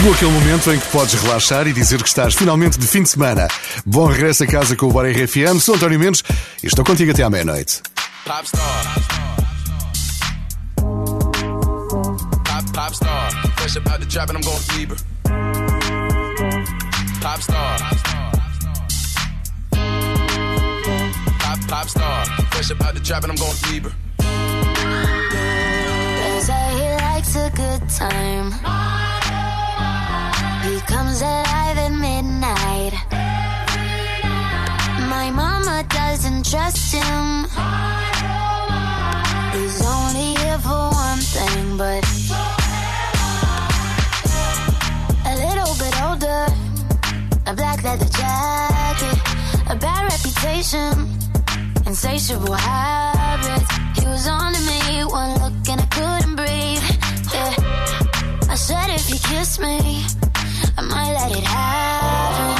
Chegou aquele momento em que podes relaxar e dizer que estás finalmente de fim de semana. Bom regresso a casa com o Bora RFM. Sou António Mendes e estou contigo até à meia-noite. Pop, he comes alive at midnight. My mama doesn't trust him. He's only here for one thing, but a little bit older. A black leather jacket, a bad reputation, insatiable habits. He was on to me, one look and I couldn't breathe. Yeah. I said if he kissed me. I might let it happen.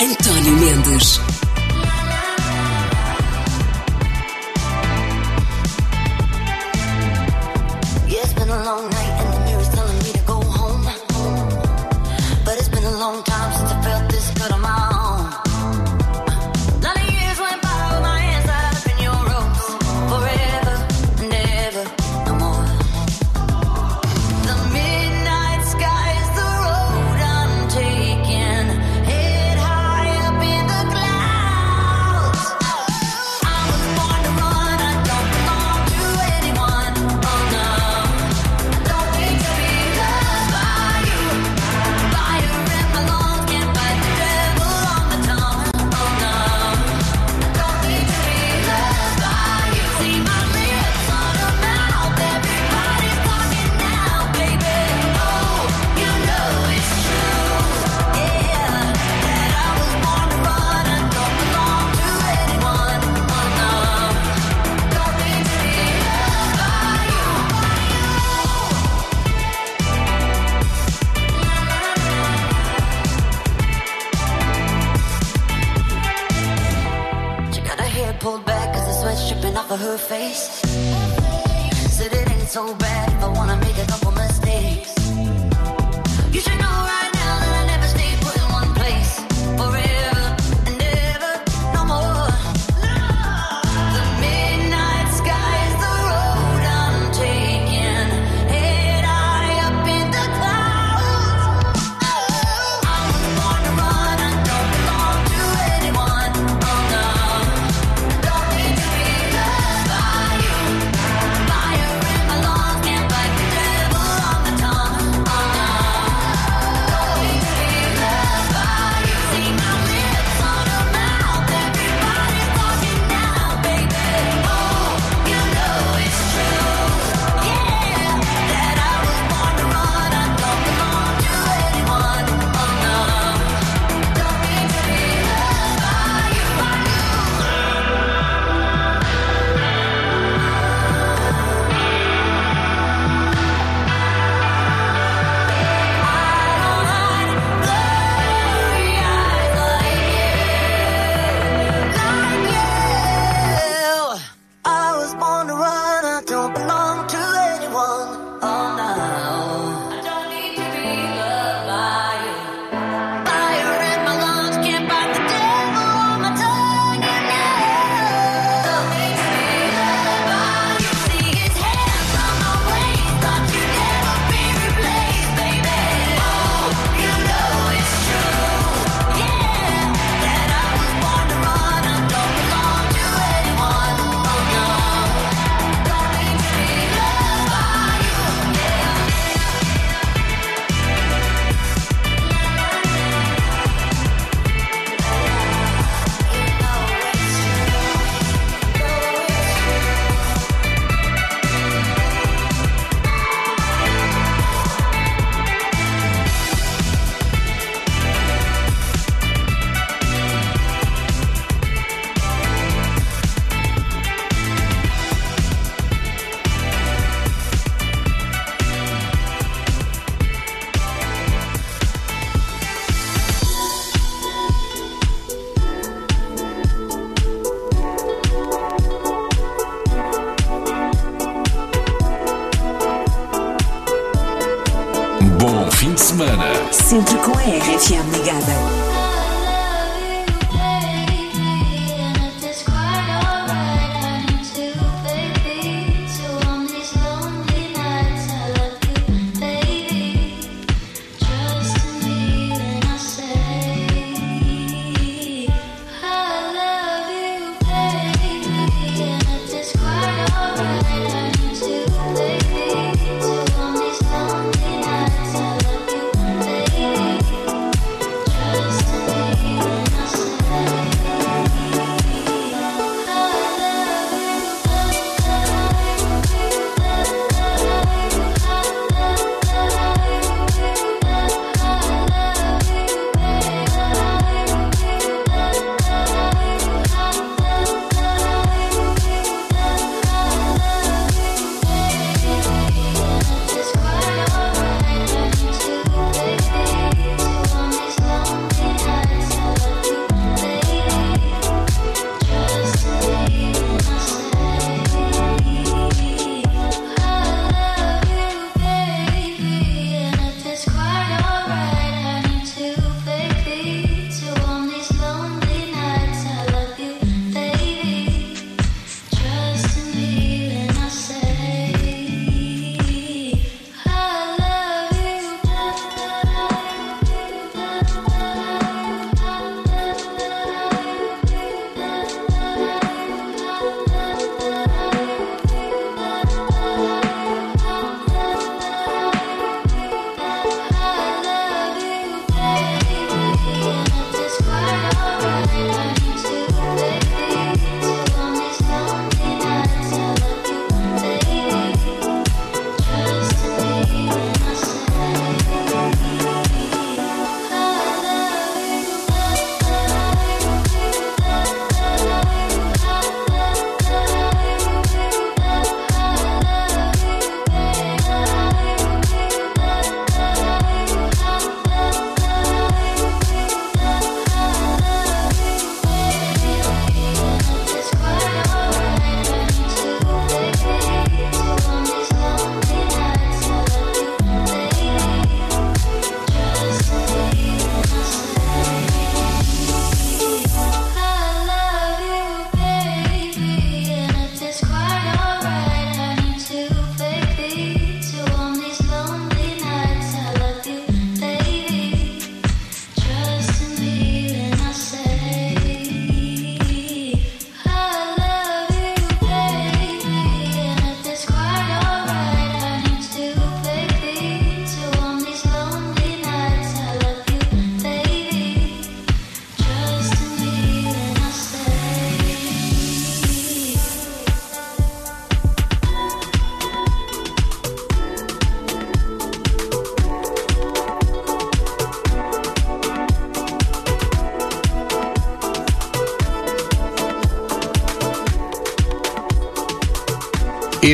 António Mendes.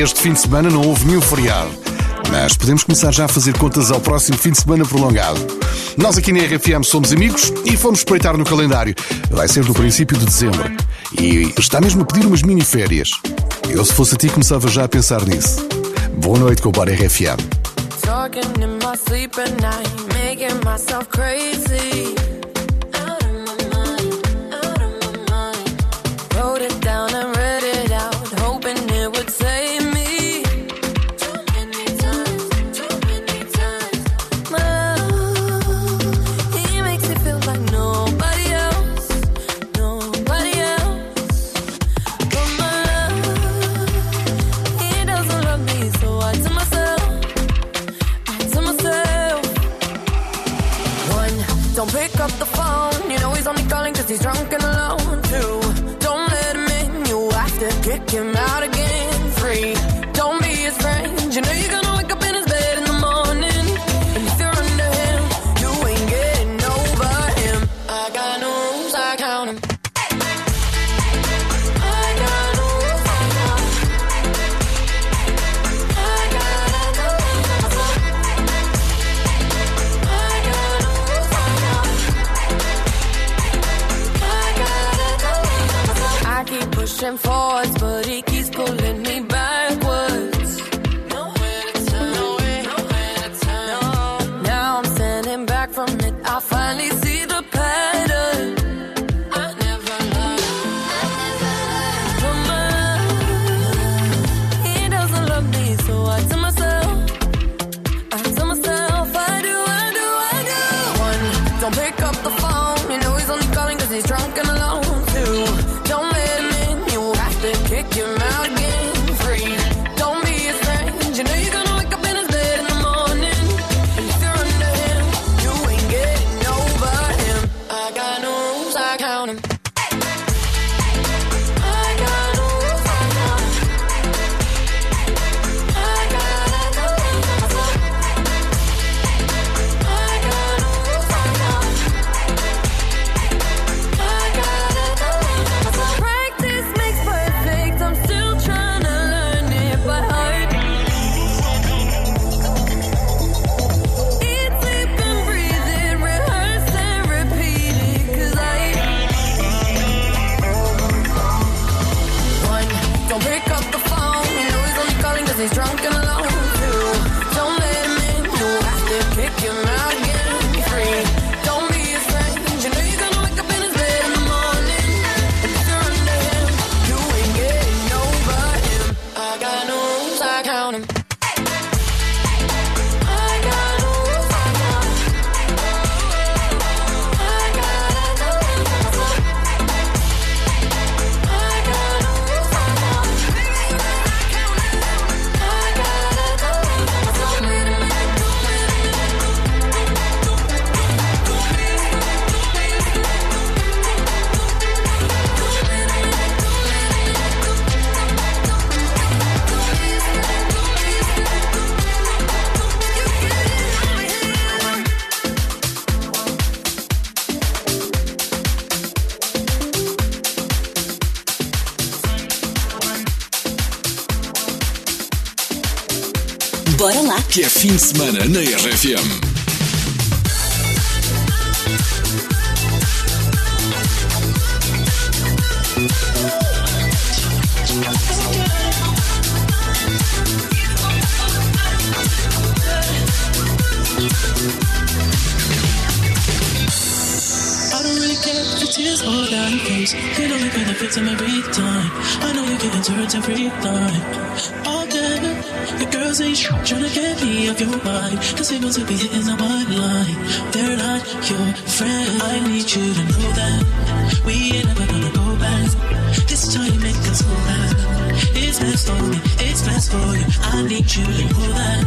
Este fim de semana não houve nenhum feriado, mas podemos começar já a fazer contas ao próximo fim de semana prolongado. Nós aqui na RFM somos amigos e fomos espreitar no calendário. Vai ser no princípio de dezembro. E está mesmo a pedir umas mini férias. Eu, se fosse a ti, começava já a pensar nisso. Boa noite com o Bar RFM. Talking in my sleep at night, making myself crazy. pick up the phone semana na RFM. tears all down your face. It benefits in every time. I know you into it every time. All. The girls ain't trying to get me off your mind. The signals will be hitting on my line. They're not your friend. I need you to know that we ain't never gonna go back. This time make us go back. It's best for me, it's best for you. I need you to know that.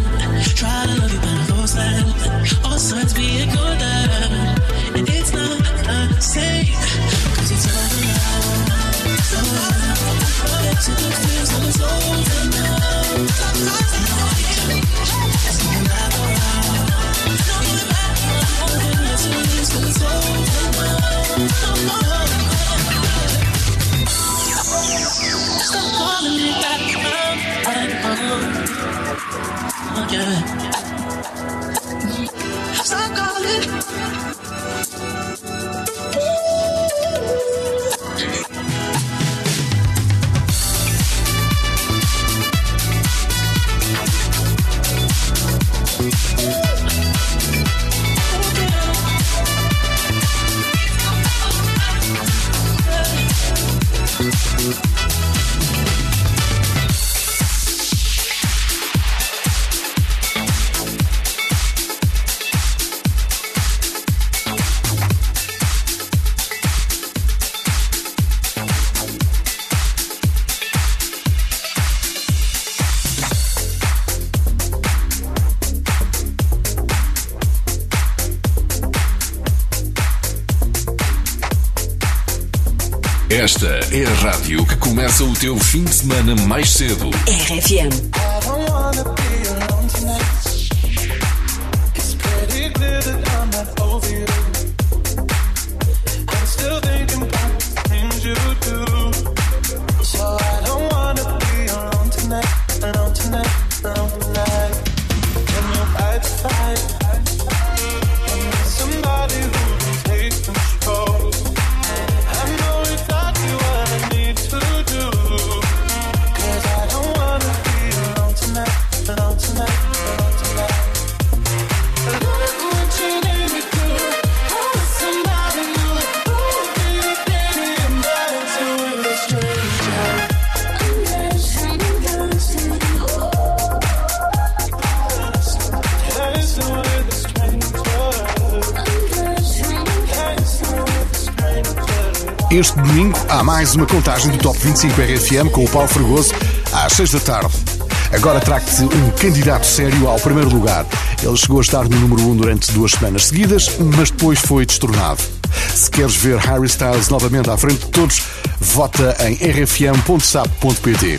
Try to love you, but I force that. All signs being good at. And it's not the same. Cause it's all around. So around. To the feels of it's over now. Okay. É a rádio que começa o teu fim de semana mais cedo. RFM. Este domingo há mais uma contagem do Top 25 RFM com o Paulo Fregoso às 6 da tarde. Agora trago-te um candidato sério ao primeiro lugar. Ele chegou a estar no número 1 durante duas semanas seguidas, mas depois foi destornado. Se queres ver Harry Styles novamente à frente de todos, vota em rfm.sap.pt.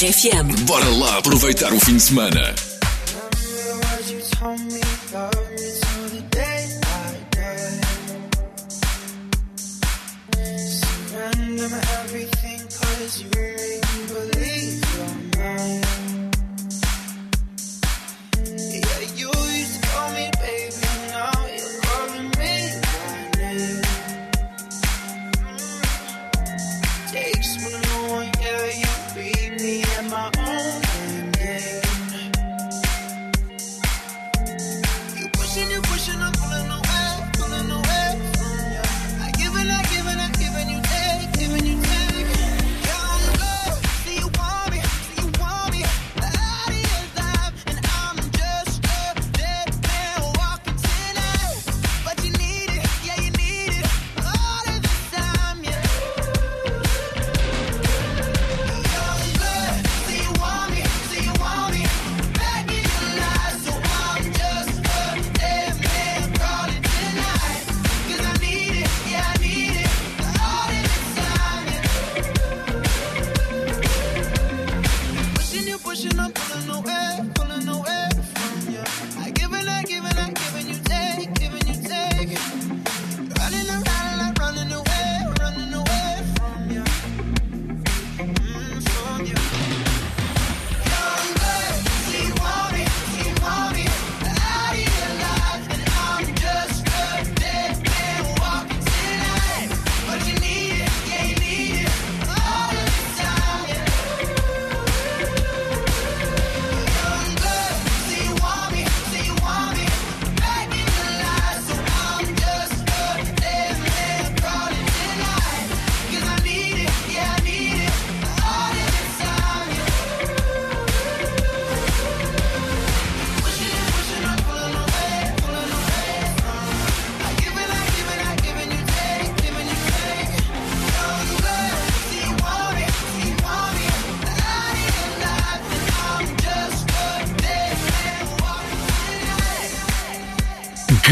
RFM. Bora lá aproveitar o fim de semana.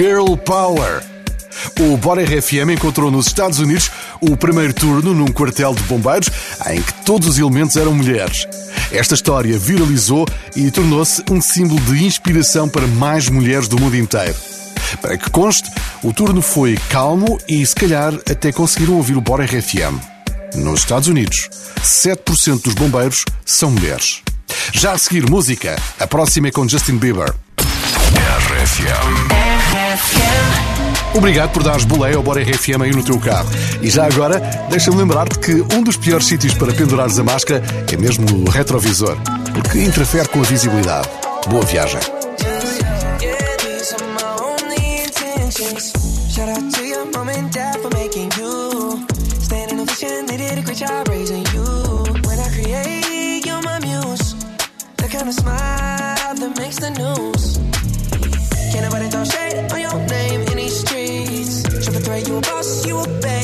Girl Power. O Bora RFM encontrou nos Estados Unidos o primeiro turno num quartel de bombeiros em que todos os elementos eram mulheres. Esta história viralizou e tornou-se um símbolo de inspiração para mais mulheres do mundo inteiro. Para que conste, o turno foi calmo e se calhar até conseguiram ouvir o Bora RFM. Nos Estados Unidos, 7% dos bombeiros são mulheres. Já a seguir, música. A próxima é com Justin Bieber. RFM. Obrigado por dares boleia ao Bora RFM aí no teu carro. E já agora, deixa-me lembrar-te que um dos piores sítios para pendurares a máscara é mesmo no retrovisor, porque interfere com a visibilidade. Boa viagem. the news you a bad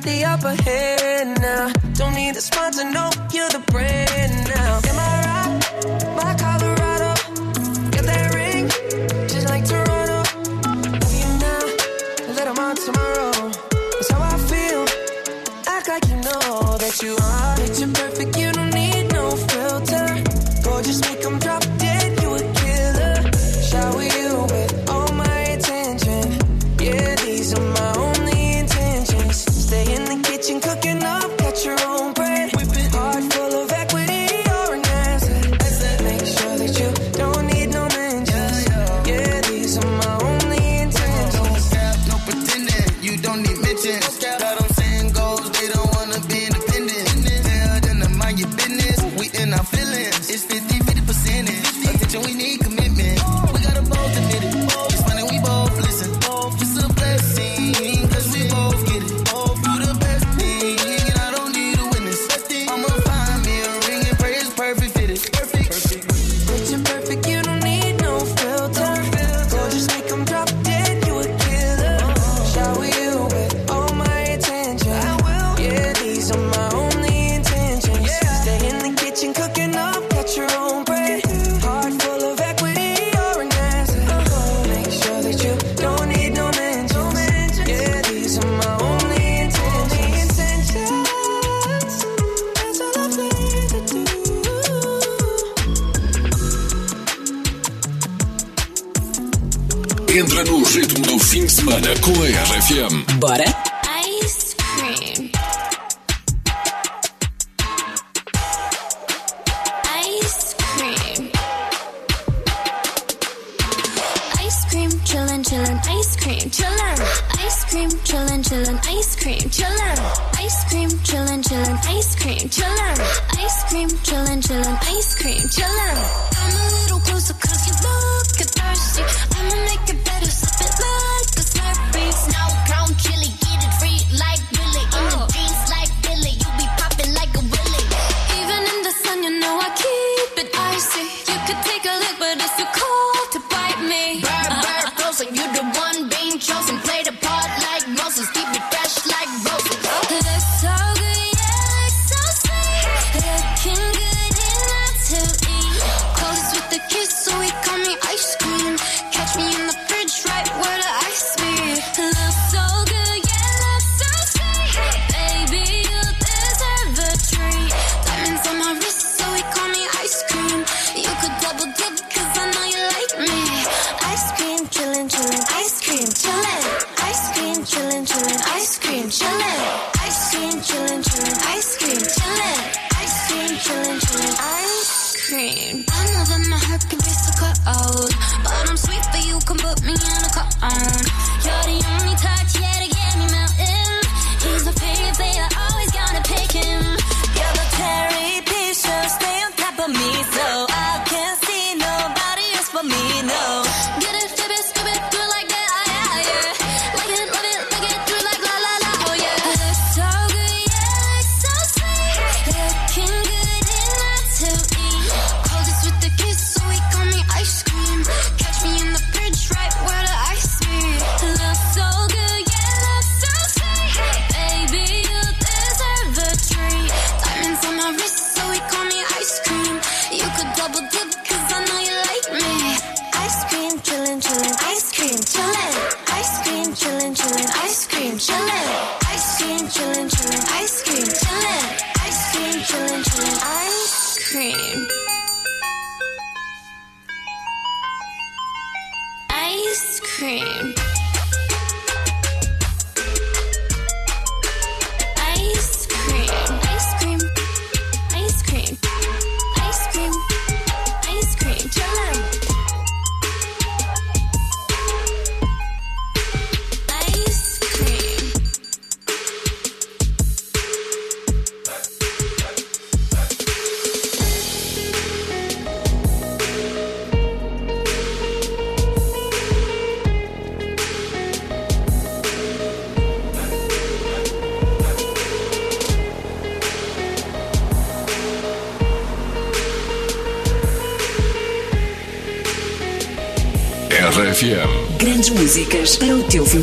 got the upper hand 成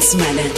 X-Malen.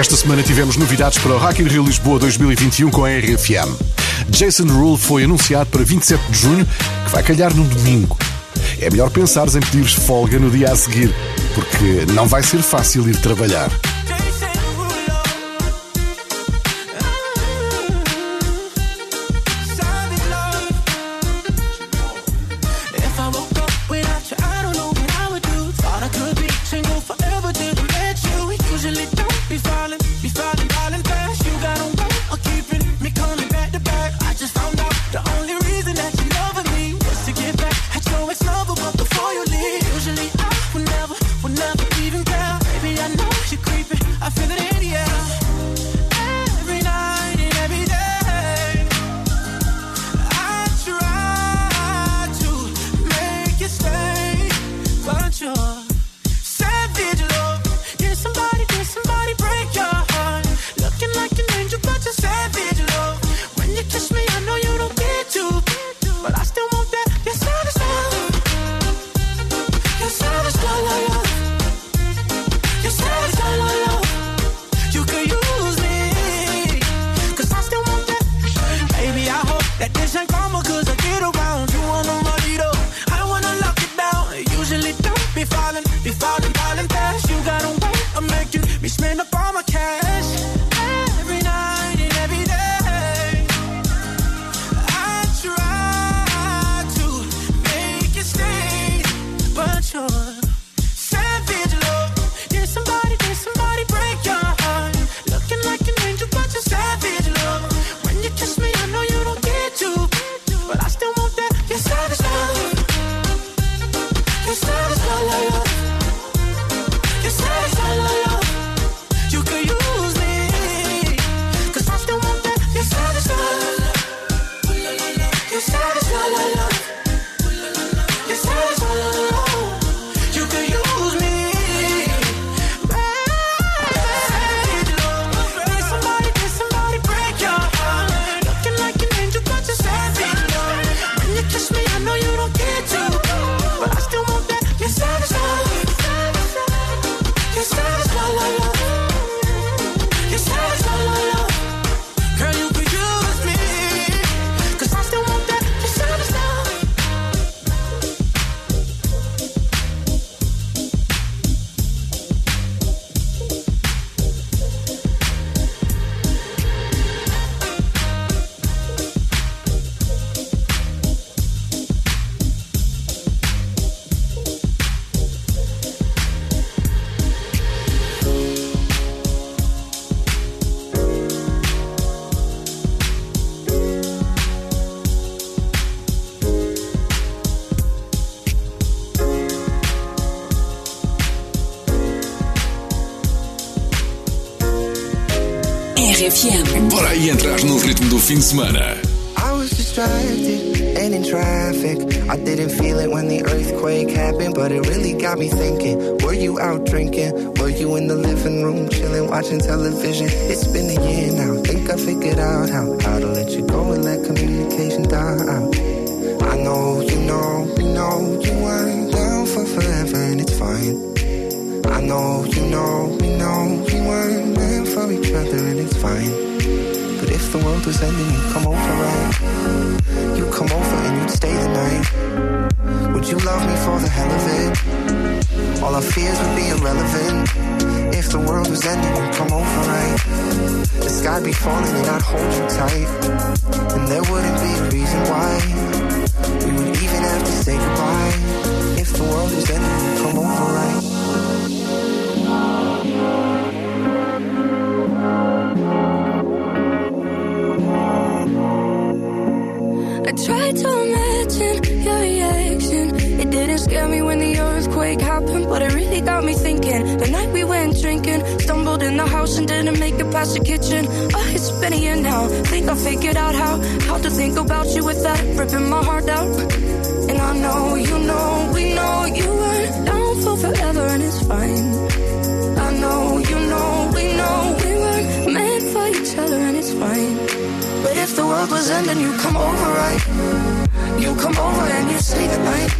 Esta semana tivemos novidades para o Hack in Rio Lisboa 2021 com a RFM. Jason Rule foi anunciado para 27 de junho, que vai calhar num domingo. É melhor pensares em pedir folga no dia a seguir, porque não vai ser fácil ir trabalhar. RFM. Bora aí entrar no ritmo do fim de semana. I was distracted and in traffic. I didn't feel it when the earthquake happened, but it really got me thinking. Were you out drinking? Were you in the living room chilling, watching television? It's been a year now. Think I figured out how, how to let you go and let communication die out. I know, you know, we know you weren't down for forever and it's fine. I know, you know, we know we weren't meant for each other and it's fine. But if the world was ending, you'd come over, right? You'd come over and you'd stay the night. Would you love me for the hell of it? All our fears would be irrelevant. If the world was ending, you'd come over, right? The sky'd be falling and I'd hold you tight. And there wouldn't be a reason why. We would even have to say goodbye. If the world was ending, you'd come over, right? Tried to imagine your reaction. It didn't scare me when the earthquake happened, but it really got me thinking. The night we went drinking, stumbled in the house and didn't make it past the kitchen. Oh, it's been a year now. Think I figured out how how to think about you without ripping my heart out. Was ending, you come over, right? You come over and you stay the night.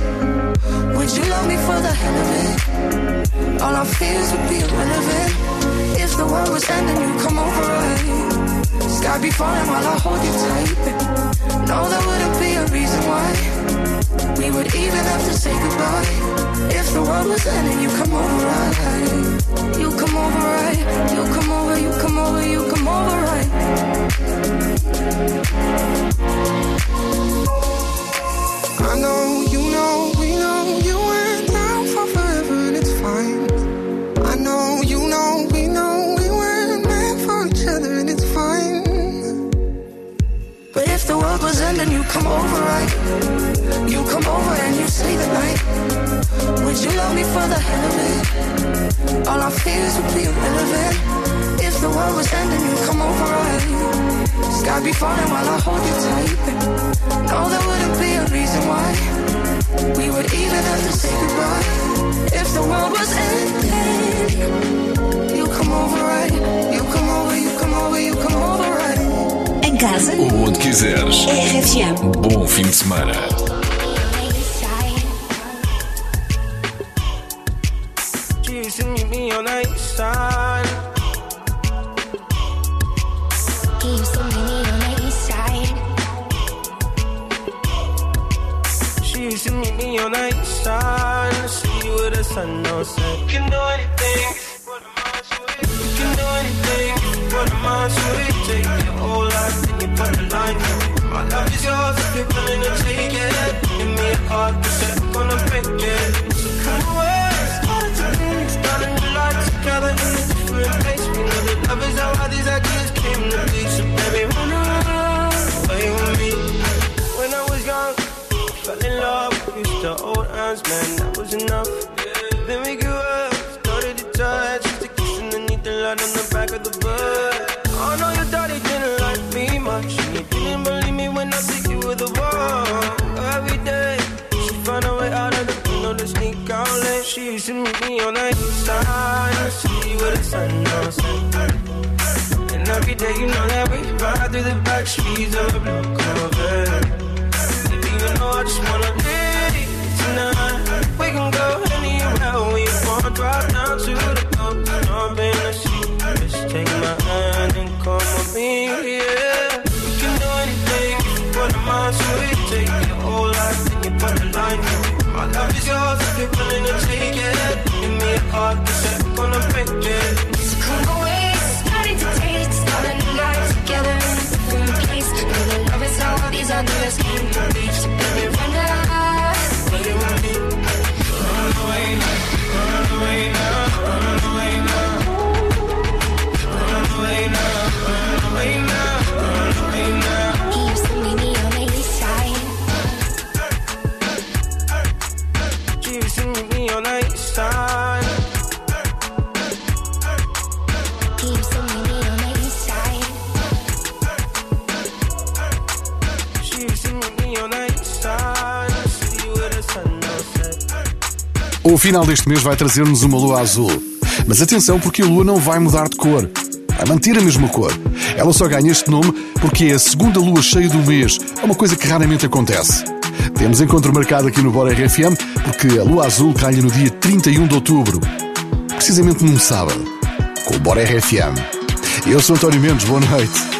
Would you love me for the hell of it? All our fears would be irrelevant. If the world was ending, you come over, right? Sky be falling while I hold you tight. No, there wouldn't be a reason why. We would even have to say goodbye. If the world was ending, you come over, right? You come over, right? You come over, you come over, you come over, right? I know, you know, we know you went down for forever and it's fine. I know, you know, we know we weren't meant for each other and it's fine. But if the world was ending, you come over, right? You come over and you stay the night. Would you love me for the hell of it? All our fears would be irrelevant. If the world was ending, you'd come over, right? Sky be falling while I hold you tight. No, there wouldn't be a reason why. We would even have to say goodbye. If the world was ending, you come over, right? You come over, you come over, you come over, right? Em casa, Ou onde quiseres. RFM. Bom fim de semana. Meet me on the east side. On the east side. in The city with the sun no set. You can do anything. You can do anything for the mind sweet. Take your whole life and you put the line in it. My love is yours if you're willing to take it. Give me a heart to set, gonna break it. So come away, started to be, starting to lie together in a different place. We know that love is how all these ideas came to be. So baby, run away with me. Fell in love, used to hold hands, man, that was enough. Then we grew up, started to touch, used to kiss underneath the light on the back of the bus. Oh no, your daddy didn't like me much, and he didn't believe me when I said you were the one. Every day, she found a way out of the window to sneak out late. She used to meet me on the east side, in the city with the sun set. And every day, you know that we ride through the back streets of a blue Corvette. I just wanna leave tonight. We can go anywhere we want. Drive down to the coast, jump in the sea. Just take my hand and come with me, yeah. We can do anything for the mind, sweet. Take your whole life and you put the line in it. My love is yours if you're willing to take it. Give me a heart to set, gonna break it. So come away, starting to taste, starting to lie together in a different place. Know that love is how these others came to be. O final deste mês vai trazer-nos uma lua azul. Mas atenção, porque a lua não vai mudar de cor. Vai manter a mesma cor. Ela só ganha este nome porque é a segunda lua cheia do mês. É uma coisa que raramente acontece. Temos encontro marcado aqui no Bora RFM porque a lua azul calha no dia 31 de outubro. Precisamente num sábado. Com o Bora RFM. Eu sou António Mendes, boa noite.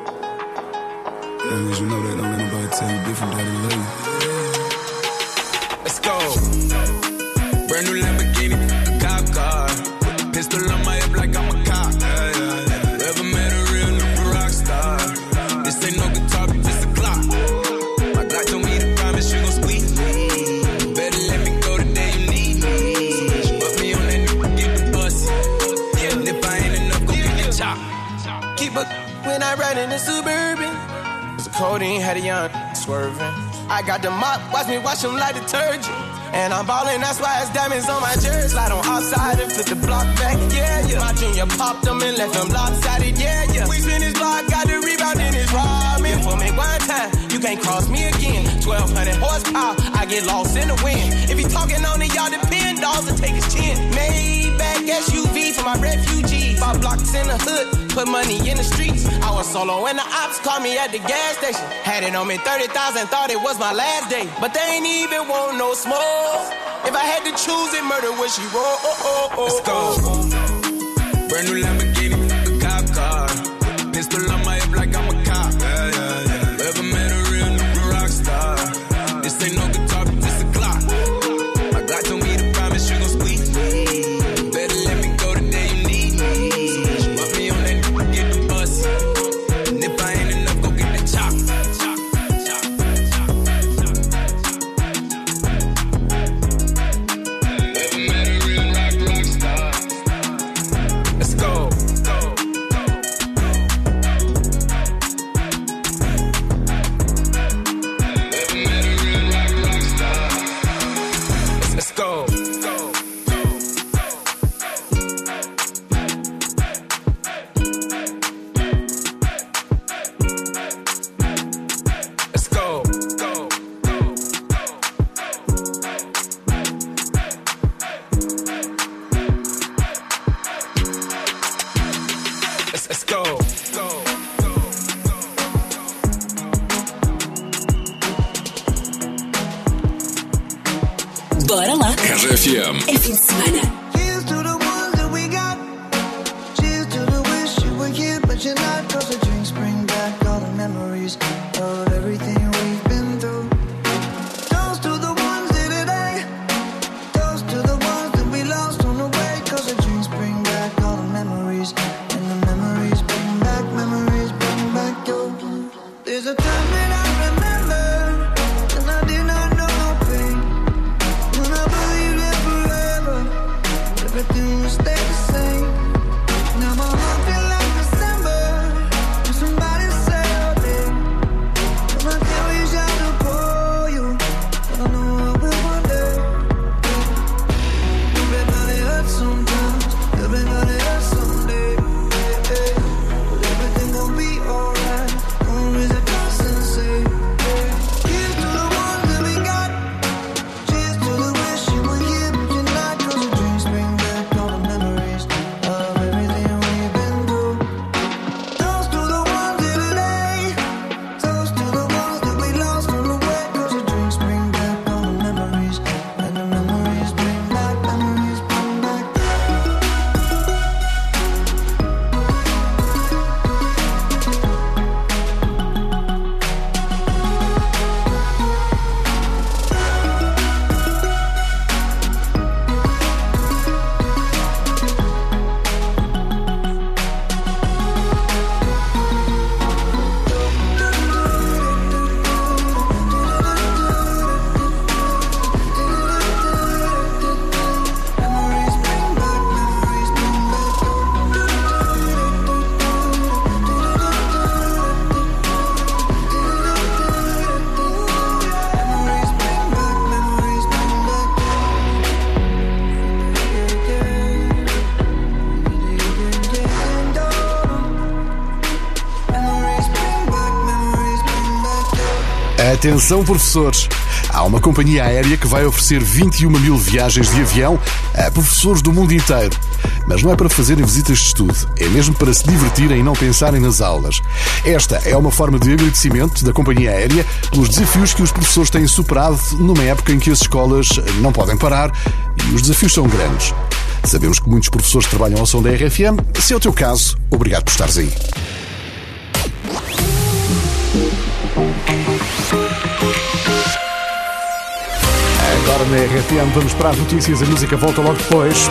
Different love you. Let's go. Brand new Lamborghini, cop car. Pistol on my hip like I'm a cop. Ever met a real nigga rock star? This ain't no guitar, but this a clock. My Glock told me to promise you gon' squeeze me. Better let me go the day you need me. Put me on that nigga, get the bus. Yeah, and if I ain't enough, go get the chop. Keep up when I ride in the suburban. Cause codeine had a young swerving. I got the mop, watch me wash them like detergent. And I'm ballin', that's why it's diamonds on my jersey. Slide on outside and flip the block back, yeah, yeah. My junior popped them and left them lopsided, yeah, yeah. We spin his block, got the rebound in his robin. For me one time, you can't cross me again. 1200 horsepower, I get lost in the wind. If he talking on it, y'all depend, dolls will take his chin. Maybach SUV for my refugees. Five blocks in the hood, put money in the streets. I was solo when the ops called me at the gas station. Had it on me 30,000, thought it was my last day. But they ain't even want no smoke. If I had to choose it, murder would she roll? Oh, oh, oh, oh. Let's go. Brand new Lamborghini, a cop car. Pistol on my hip like I'm go. go. Bora lá. RFM. É fim de semana. Atenção, professores! Há uma companhia aérea que vai oferecer 21 mil viagens de avião a professores do mundo inteiro. Mas não é para fazerem visitas de estudo, é mesmo para se divertirem e não pensarem nas aulas. Esta é uma forma de agradecimento da companhia aérea pelos desafios que os professores têm superado numa época em que as escolas não podem parar e os desafios são grandes. Sabemos que muitos professores trabalham ao som da RFM. Se é o teu caso, obrigado por estares aí. Agora na RFM vamos para as notícias, a música volta logo depois.